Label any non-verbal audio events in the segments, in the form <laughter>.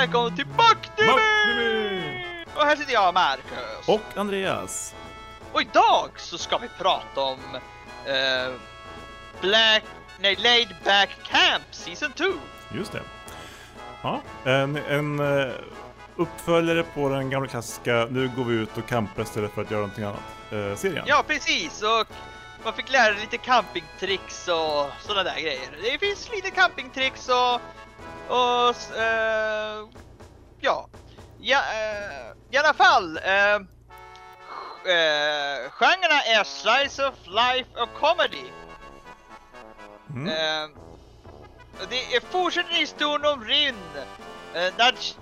Välkommen till! Backnimi! Och här sitter jag, Marcus. Och Andreas. Och idag så ska vi prata om eh, Black, nej, Laid Back Camp Season 2. Just det. Ja, en, en eh, uppföljare på den gamla klassiska Nu går vi ut och campar istället för att göra någonting annat. Eh, serien. Ja, precis. Och man fick lära lite campingtricks och sådana där grejer. Det finns lite campingtricks och... och eh, ja. ja eh, I alla fall. Eh, eh, genrerna är slice of life och comedy. Mm. Eh, det är fortsätter historien om Rin, eh, Nats-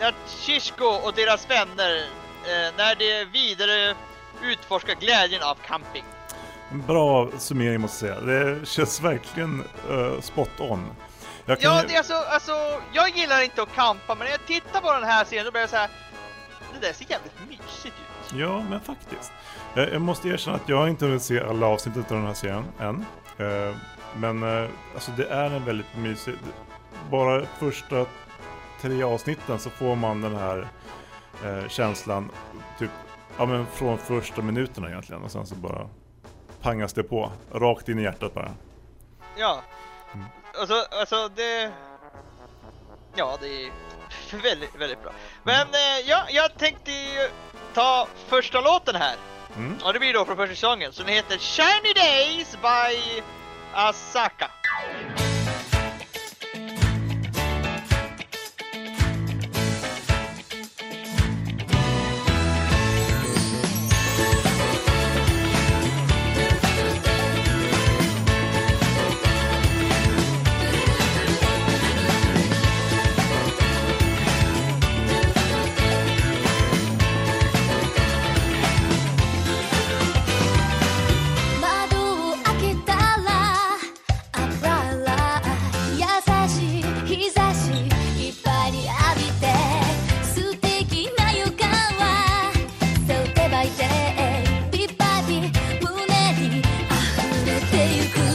Natshishko och deras vänner eh, när de vidare utforskar glädjen av camping. En bra summering måste jag säga. Det känns verkligen eh, spot on. Kan Ja, det är alltså, alltså, jag gillar inte att campa, men när jag tittar på den här serien då blir jag så här. Det där ser jävligt mysigt ut. Ja, men faktiskt. Jag, jag måste erkänna att jag inte hunnit se alla avsnitt av den här serien än. Eh, men eh, alltså det är en väldigt mysig... Bara första tre avsnitten så får man den här eh, känslan typ ja, men från första minuterna egentligen. Och sen så bara pangas det på. Rakt in i hjärtat bara. Ja. Mm. Alltså, alltså det... Ja, det är <laughs> väldigt, väldigt bra. Men eh, ja, jag tänkte ju ta första låten här. Mm. Och det blir då från första säsongen. Så den heter Shiny Days by Asaka.「窓ゆく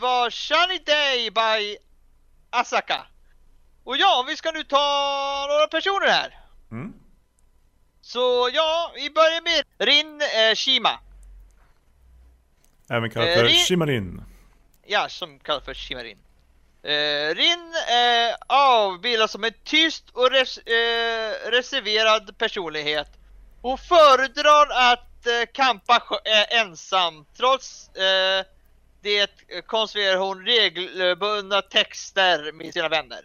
var Sunny Day by Asaka. Och ja, vi ska nu ta några personer här. Mm. Så ja, vi börjar med Rin eh, Shima. Även kallad Eh, för Ri- Shimarin. Ja, som kallas för Shimarin. Eh, Rin eh, avbildas som en tyst och res eh, reserverad personlighet. Hon föredrar att eh, kampa eh, ensam trots eh, det konstruerar hon regelbundna texter med sina vänner.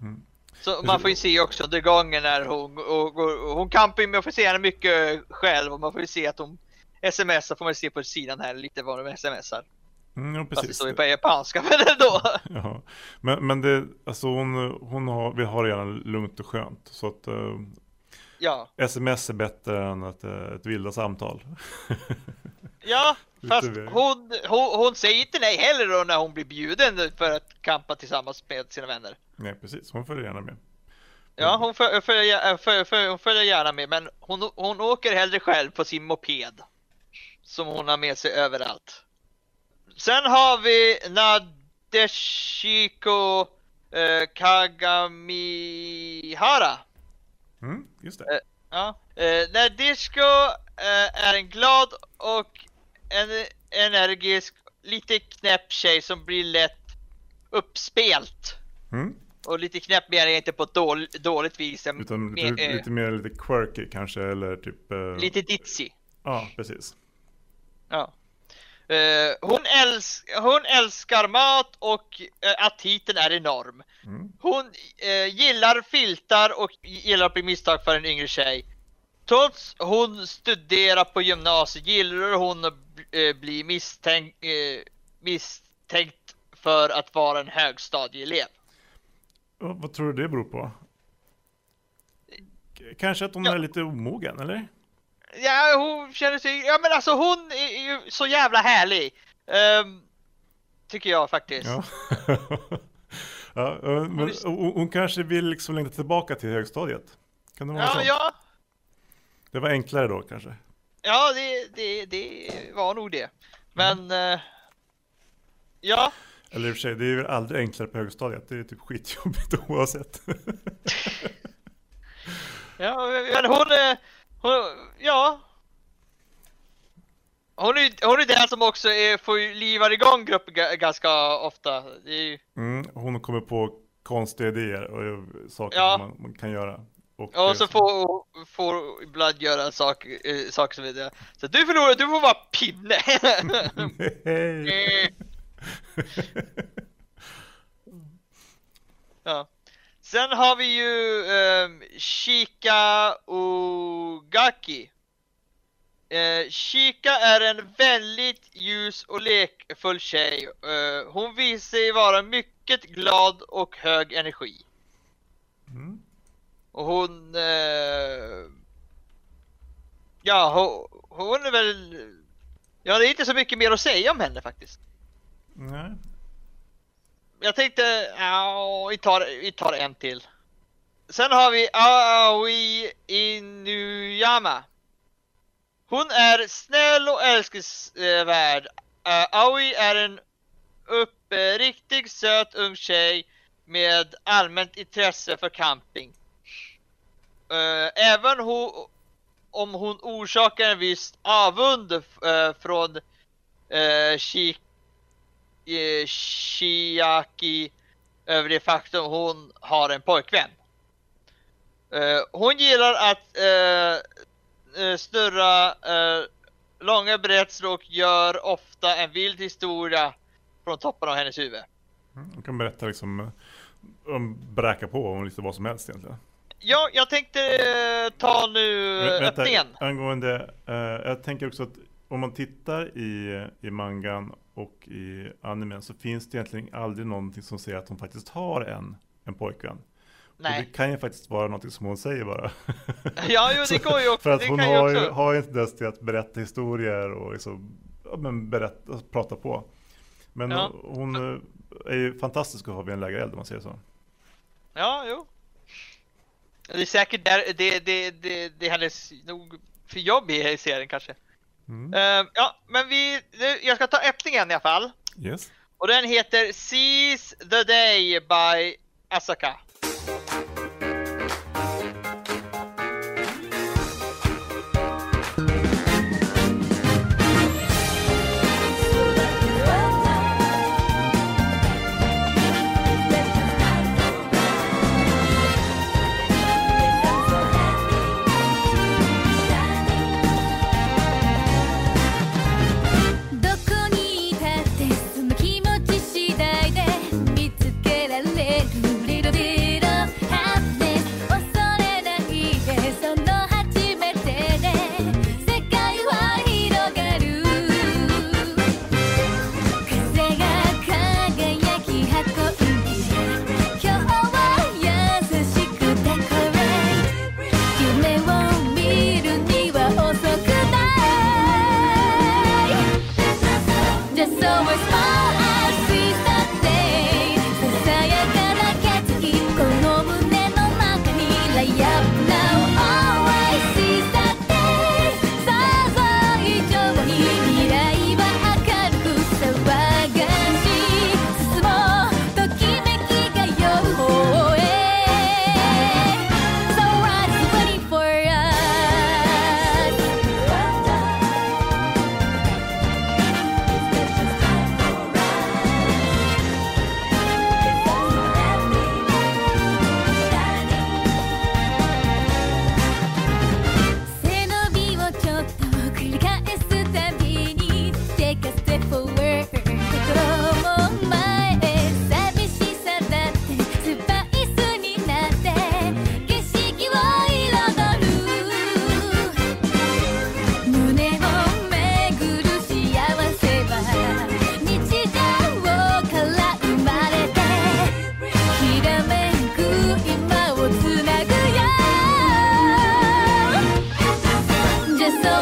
Mm. Så man får ju se också under gången när hon, och, och, hon får se henne mycket själv och man får ju se att hon smsar får man se på sidan här lite vad de smsar. Mm, ja, Fast det precis. står ju på japanska men ändå. <laughs> Ja. Men, men det, alltså hon, hon har, vill ha det gärna lugnt och skönt. Så att eh, Ja, sms är bättre än ett, ett vilda samtal. <laughs> ja fast hon, hon, hon säger inte nej heller då när hon blir bjuden för att kampa tillsammans med sina vänner. Nej, precis. Hon följer gärna med. Ja, hon följer, följer, följer, följer, hon följer gärna med men hon, hon åker hellre själv på sin moped. Som hon har med sig överallt. Sen har vi Nadeshiko eh, Kagamihara. Mm, just det. Ja. Eh, Nadeshiko eh, är en glad och en energisk, lite knäpp tjej som blir lätt uppspelt. Mm. Och lite knäpp menar jag inte på ett dål, dåligt vis. Utan men- lite, eh, lite mer lite quirky kanske, eller typ... eh, lite ditzy. Ja, precis. Ja. Eh, hon, älsk, hon älskar mat och uh, aptiten är enorm. Mm. Hon eh, gillar filtar och gillar att bli misstag för en yngre tjej. Trots hon studerar på gymnasiet gillar hon eh, bli misstänkt, eh, misstänkt för att vara en högstadieelev. Vad tror du det beror på? Kanske att hon Ja. är lite omogen, eller? Ja, hon känner sig... Ja men alltså hon är ju så jävla härlig. Ehm, tycker jag faktiskt. Ja. <laughs> ja, eh, men hon, hon kanske vill liksom längta tillbaka till högstadiet. Kan det vara Ja, så? ja, Det var enklare då kanske? Ja det, det, det var nog det. Men... eh, ja, Eller i och för sig, det är väl aldrig enklare på högstadiet. Det är typ skitjobbigt <laughs> oavsett. <laughs> ja men hon är... Hon, ja. Hon är, hon är den som också är, får livar igång gruppen ga- ganska ofta. Ju, Mm, hon kommer på konstiga idéer och eh, saker Ja. man, man kan göra. Och, och eh, så får, får ibland göra saker eh, saker som det. Så du förlorar, du får vara pinne. <laughs> Ja. Sen har vi ju um, Shika Ogaki. Eh, Shika är en väldigt ljus och lekfull tjej. Eh, hon visar sig vara mycket glad och hög energi. Mm. Och hon... Eh, ja, hon, hon är väl... Ja, det är inte så mycket mer att säga om henne faktiskt. Nej. Jag tänkte, ja, vi tar, vi tar en till. Sen har vi Aoi Inuyama. Hon är snäll och älskvärd. Uh, Aoi är en uppriktig söt ung tjej med allmänt intresse för camping. Eh, även ho- om hon orsakar en viss avund eh, från eh, uh, Shik eh, Shiaki över det faktum hon har en pojkvän. Eh, hon gillar att eh, snurra långa berättelser och gör ofta en vild historia från toppen av hennes huvud. Mm, hon kan berätta liksom om bräka på om lite vad som helst egentligen. Ja, jag tänkte eh, ta nu Vä- eh, öppningen. angående, eh, jag tänker också att om man tittar i, i mangan och i animen så finns det egentligen aldrig någonting som säger att hon faktiskt har en, en pojkvän. Och Nej. det kan ju faktiskt vara någonting som hon säger bara. <laughs> Ja, jo, det <laughs> går ju också. För att det hon har ju, har ju inte dess till att berätta historier och liksom, ja, men berätta, prata på. Men Ja. hon eh, är ju fantastisk att ha vid en lägereld om man säger så. Ja, jo. Det är säkert där, det, det, det, det hennes nog för jobb i serien kanske. Mm. Uh, ja, men vi, jag ska ta öppningen i alla fall. Yes. Och den heter Seize the Day by Asaka.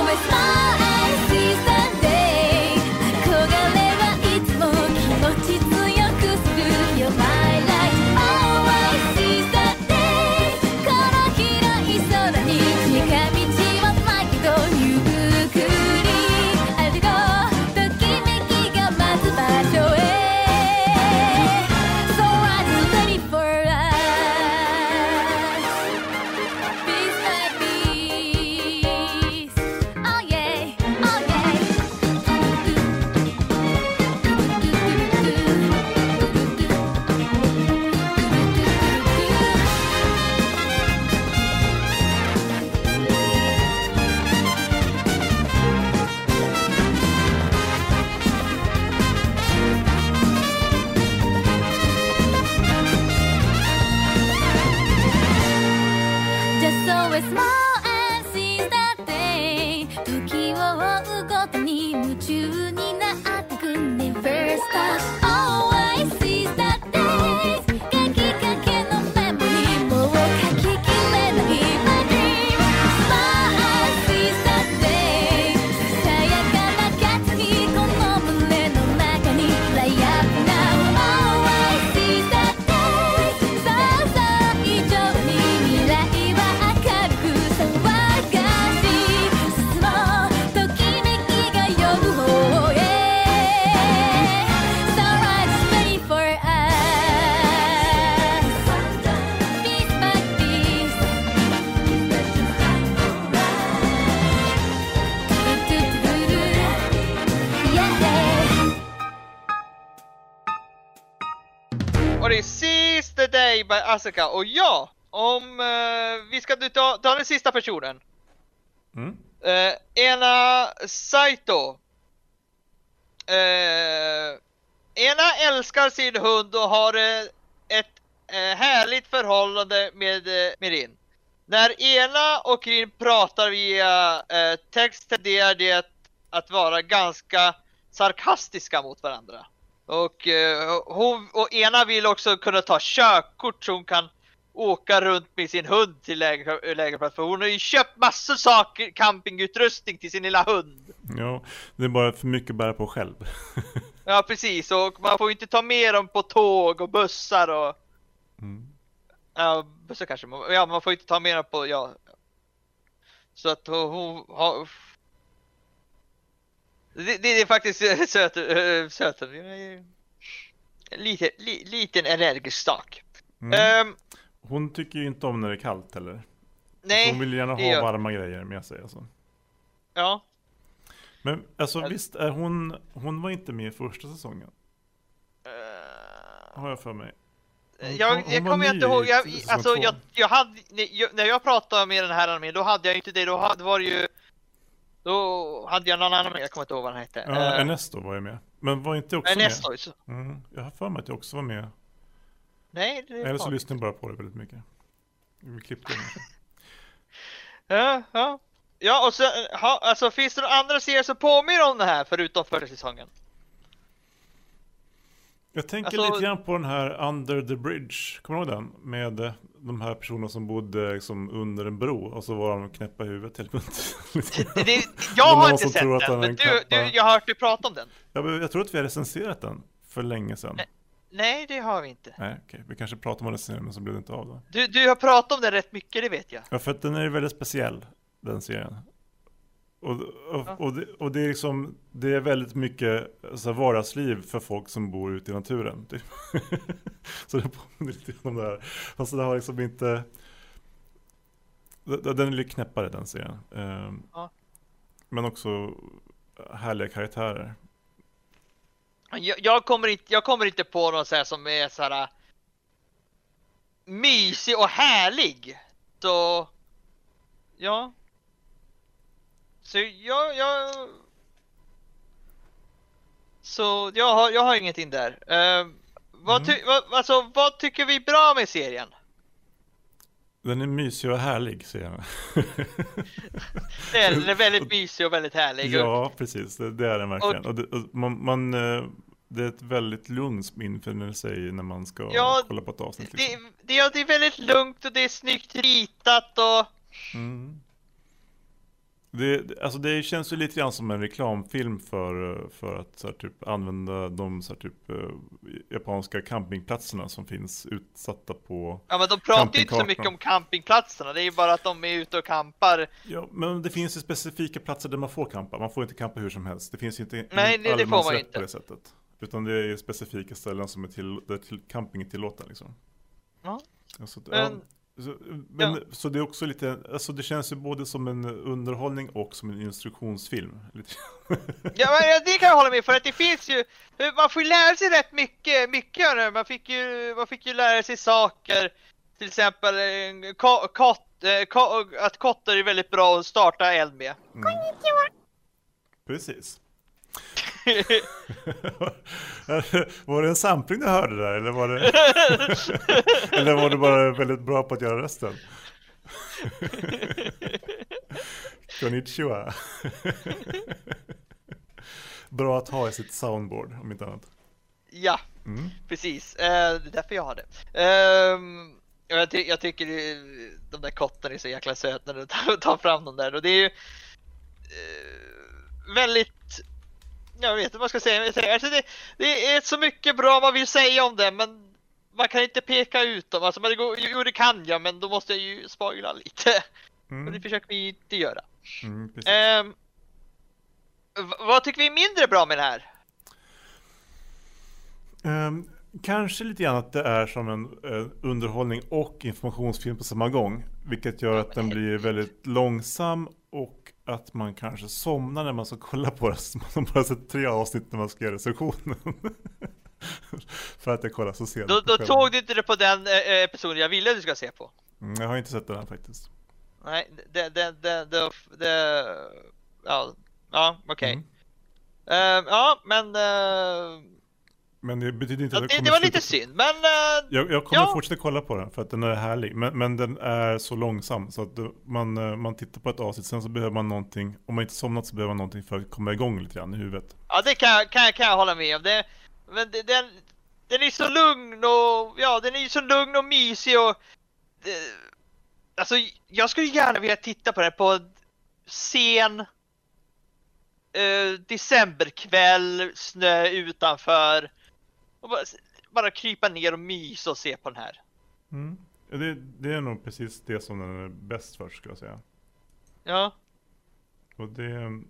always smile. you var det Seize the Day by Asuka. Och ja, om uh, vi ska ta, ta den sista personen. Mm. Uh, ena Saito. Uh, ena älskar sin hund och har ett härligt förhållande med uh, Mirin. När ena och Rin pratar via text tenderar det att vara ganska sarkastiska mot varandra. Och eh, hon och ena vill också kunna ta körkort så hon kan åka runt med sin hund till lägerplats. För hon har ju köpt massor saker, campingutrustning till sin lilla hund. Ja, det är bara för mycket att bära på själv. <laughs> ja, precis. Och man får ju inte ta med dem på tåg och bussar och... Mm. Ja, bussar kanske. Ja, man får ju inte ta med dem på... Ja. Så att hon, hon har det, det är faktiskt eh, söt, äh, söt. Lite, li, liten energisk stak. Mm. Ehm, Hon tycker ju inte om när det är kallt heller. nej, Hon vill gärna ha gör- varma grejer med sig alltså. ja. Men alltså visst är hon, hon var inte med i första säsongen. Eh, Har jag för mig. Hon- Jag, hon- jag kommer inte ihåg, jag, alltså jag, jag hade, jag, när jag pratade med den här armén då hade jag inte det, då hade, var det ju Då hade jag någon annan med, jag kommer inte ihåg vad han hette. Ja, Eh, Ernesto var ju med. Men var inte också Ernesto, med? så- Mm, jag har för mig att jag också var med. Nej, det Eller så lyssnar jag bara på det väldigt mycket. Vi klippte. <laughs> Ja, ja. Ja, och så, ha, alltså finns det några andra serier som påminner om det här förutom förra säsongen? Jag tänker Alltså- lite grann på den här Under the Bridge. Kommer du ihåg den? Med eh, de här personerna som bodde liksom under en bro och så var de knäppa i huvudet helt Det <laughs> jag har inte sett den, men en du, du, jag har hört dig prata om den. Ja, men jag tror att vi har recenserat den för länge sedan. Nej. Nej, det har vi inte. Nej, okej. Vi kanske pratade om recensera men så blev det inte av då. Du, du har pratat om den rätt mycket, det vet jag. Ja, för att den är väldigt speciell, den serien. Och, och, och, det, och det är liksom, det är väldigt mycket så här, vardagsliv för folk som bor ute i naturen. Typ. <laughs> så det påminner lite om det här. Fast det har liksom inte, den är lite knäppare den serien. Ehm, Ja. Men också härliga karaktärer. Jag, jag, kommer inte, jag kommer inte på någon så som är så här äh, mysig och härlig. Så, ja. Så jag, jag... Så jag har, jag har ingenting där. Uh, vad, ty, vad, alltså, vad tycker vi är bra med serien? Den är mysig och härlig säger jag. <laughs> Det den är väldigt mysig och väldigt härlig. Ja, precis. Det, det är den verkligen. Och det, och man, man, eh, det är ett väldigt lugn som infinner sig när man ska Ja, kolla på ett avsnitt. Det, Liksom. det, ja, det är väldigt lugnt och det är snyggt ritat och... Mm. Det, alltså det känns ju lite grann som en reklamfilm för, för att här, typ, använda de här, typ, eh, japanska campingplatserna som finns utsatta på Ja men de pratar ju inte så mycket om campingplatserna, det är ju bara att de är ute och campar. Ja, men det finns ju specifika platser där man får campa. Man får inte campa hur som helst. Det finns ju inte Nej, det- det får man allemansrätt inte. på det sättet. Utan det är specifika ställen som är till, där till, camping är tillåten liksom. Ja. Så, att, Men- ja, så, men, ja. så det är också lite, alltså det känns ju både som en underhållning och som en instruktionsfilm. Ja men det kan jag hålla med för att det finns ju, man får ju lära sig rätt mycket, mycket av det. Man fick ju, man fick ju lära sig saker. Till exempel eh, ko, kott, eh, att kottar är väldigt bra att starta eld med. Precis. <laughs> var det en sampling du hörde där eller var det, <laughs> eller var du bara väldigt bra på att göra rösten? Konnichiwa. Bra att ha i sitt soundboard om inte annat. Ja, Mm. precis. Eh, det är därför jag har det. Ehm, jag, ty- jag tycker de där kottarna är så jäkla söta när du tar, tar fram dem där och det är ju eh, väldigt jag vet inte vad jag ska säga. Alltså det, det är så mycket bra man vill säga om det men man kan inte peka ut dem. Alltså, men det går, jo det kan jag men då måste jag ju spoila lite. Och det Mm. försöker vi inte göra. Mm, v- vad tycker vi är mindre bra med det här? Ehm, kanske lite grann att det är som en eh, underhållning och informationsfilm på samma gång. Vilket gör att den blir väldigt långsam och att man kanske somnar när man ska kolla på det. Så <laughs> man har bara sett tre avsnitt när man ska göra recensionen. <laughs> För att jag kollar så sent. Då, då tog du inte det på den eh, episoden jag ville att du ska se på. Mm, jag har inte sett den här faktiskt. Nej, det, det, det, det, det ja, ja okej. Mm. Ehm, ja, men uh, Men det betyder inte att jag kommer det var sluta- lite synd, men eh, Jag, jag kommer Ja. fortsätta kolla på den för att den är härlig. Men, men den är så långsam så att du- man, eh, man tittar på ett avsnitt. Sen så behöver man någonting. Om man inte somnat så behöver man någonting för att komma igång lite grann i huvudet. ja, det kan, jag- kan, kan jag hålla med om. Det, men det, den, den är så lugn och ja, den är så lugn och mysig och det, alltså, jag skulle gärna vilja titta på den på en sen eh, decemberkväll, snö utanför och bara, bara krypa ner och mysa och se på den här. Mm. Det, det är nog precis det som den är bäst för skulle jag säga. Ja. Och det...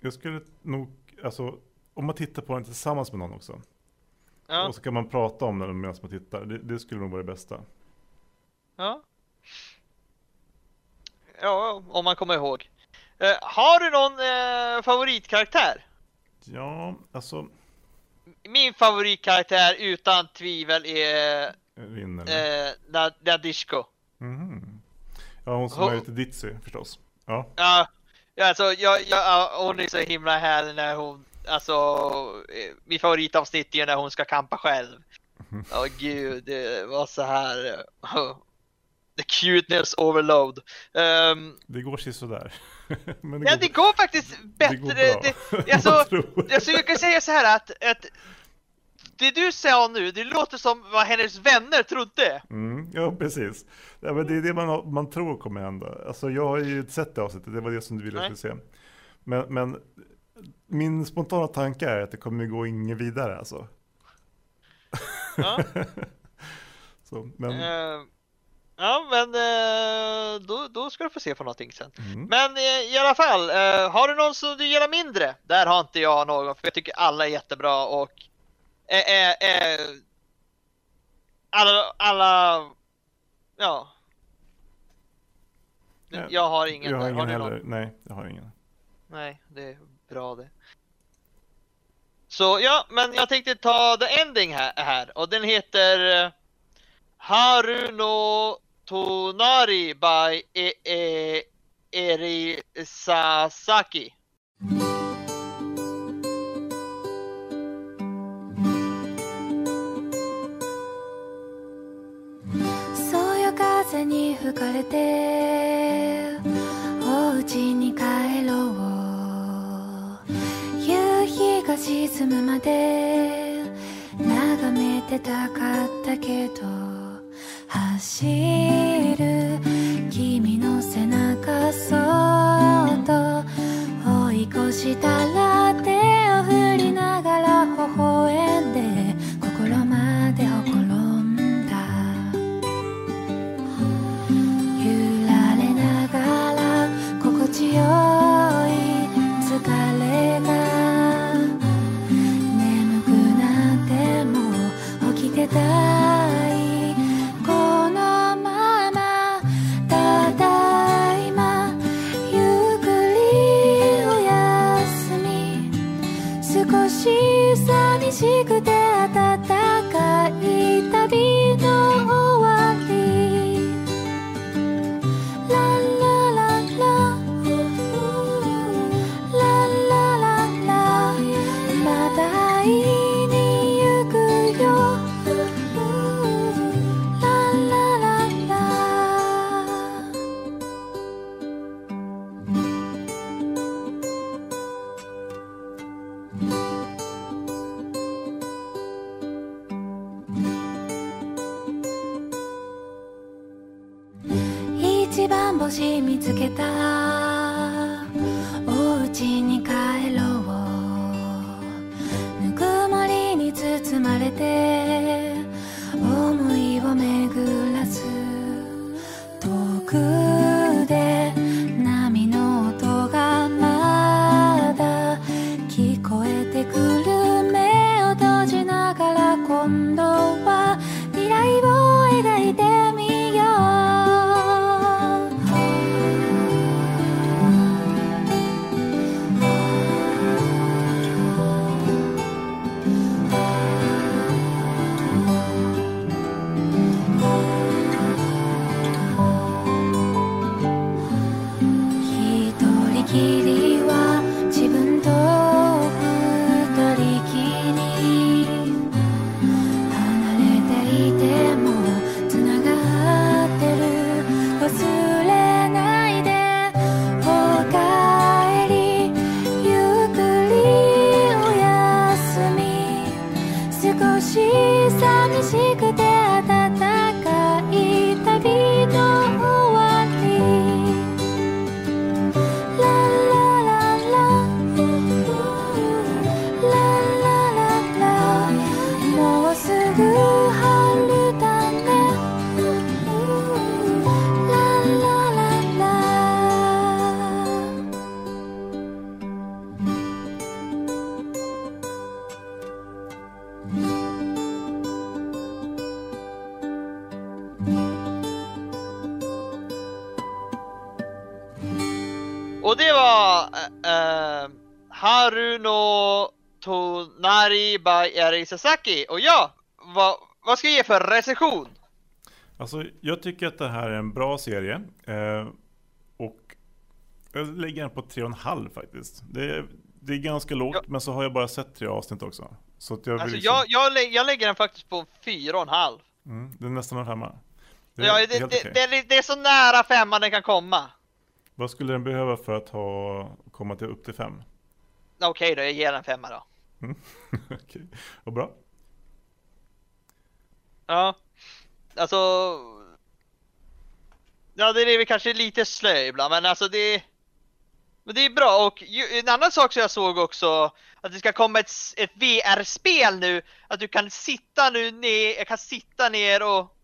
jag skulle nog, alltså om man tittar på den tillsammans med någon också. Ja, Och så kan man prata om den medan man tittar. Det, det skulle nog vara det bästa. ja. Ja, om man kommer ihåg. Eh, har du någon eh, favoritkaraktär? Ja, alltså, Min favoritkaraktär utan tvivel är vinner. eh, Na- Nadishko. Mhm. Ja, hon som Hon- är lite ditzy förstås. Ja, Ja, alltså jag, jag, ja, hon är så himla härlig när hon, alltså eh, mitt favoritavsnitt är när hon ska kampa själv. Åh gud, det var så här. eh, <laughs> the cuteness overload. Um, det går sådär. <laughs> Men ja, det går faktiskt bättre. Det går. Det, alltså, <laughs> alltså, jag kan säga så här att, att det du sa nu, det låter som vad hennes vänner trodde. Mm, ja, precis. Ja, men det är det man, man tror kommer hända. Alltså, jag har ju sett det avsnittet, det var det som du ville att jag skulle se. Men, men min spontana tanke är att det kommer gå inget vidare alltså. Ja. <laughs> Så, men, Eh, ja, men eh, då, då ska du få se på någonting sen. mm. Men eh, i alla fall, eh, har du någon som du gillar mindre? Där har inte jag någon, för jag tycker alla är jättebra och eh, eh, alla, alla, ja. Ja, Jag har ingen jag har ingen du heller. någon? Nej, jag har ingen. Nej, det är bra det. Så ja, men jag tänkte ta the ending här, här och den heter eh, Haruno Tonari by e e Eri Sasaki. そよ風に吹かれてお家に帰ろう夕日が沈むまで眺めてたかったけど走る君の背中そっと追い越したら手を振りながら微笑んで心までほころんだ。揺られながら心地よい疲れが。眠くなっても起きてた。Eri Sasaki. Och ja, vad, vad ska jag ge för recension? Alltså, jag tycker att det här är en bra serie. Eh, och jag lägger den på 3,5 faktiskt. Det är, det är ganska lågt, Ja. men så har jag bara sett tre avsnitt också. Så att jag, Alltså liksom, jag, jag, lä- jag lägger den faktiskt på 4,5. mm, det är nästan en femma. Det är Ja, det, okej. det, det är så nära femman den kan komma. Vad skulle den behöva för att ha, komma till upp till fem? Okej då, jag ger den femma då. Mm. <laughs> Okej, vad bra. Ja, alltså... Ja, det är väl kanske lite slö ibland, men alltså det... Men det är bra och ju, en annan sak som jag såg också, att det ska komma ett, ett VR-spel nu, att du kan sitta nu ner, jag kan sitta ner och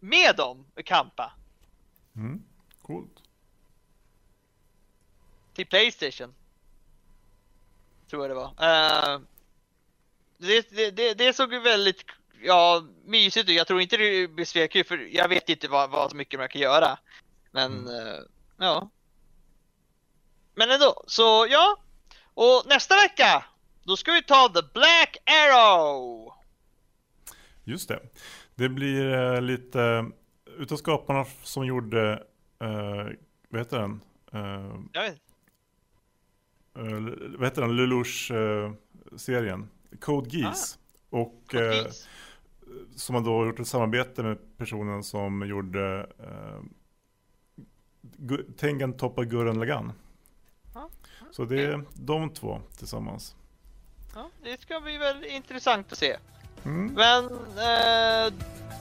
med dem och kampa Mm. Coolt. till Playstation. Tror jag det var. Eh, det, det, det, såg ju väldigt ja, mysigt ut. Jag tror inte det blir svikkul för jag vet inte vad, vad så mycket man kan göra. Men eh, ja. Men ändå, så ja. Och nästa vecka, då ska vi ta The Black Arrow. Just det. Det blir eh, lite, utav skaparna som gjorde, eh, vad heter den? Eh, Jag vet. Eh, vad heter den? Lelouch eh, serien. Code Geass. Och eh, Precis. som har då gjort ett samarbete med personen som gjorde Gu- Tengen Toppa Gurren Lagann. Ja, Så det är de två tillsammans. Ja, det ska bli väl intressant att se. Mm. Men eh,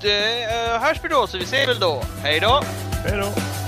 det eh, hörs vi då, så vi ses väl då. Hej då! Hej då!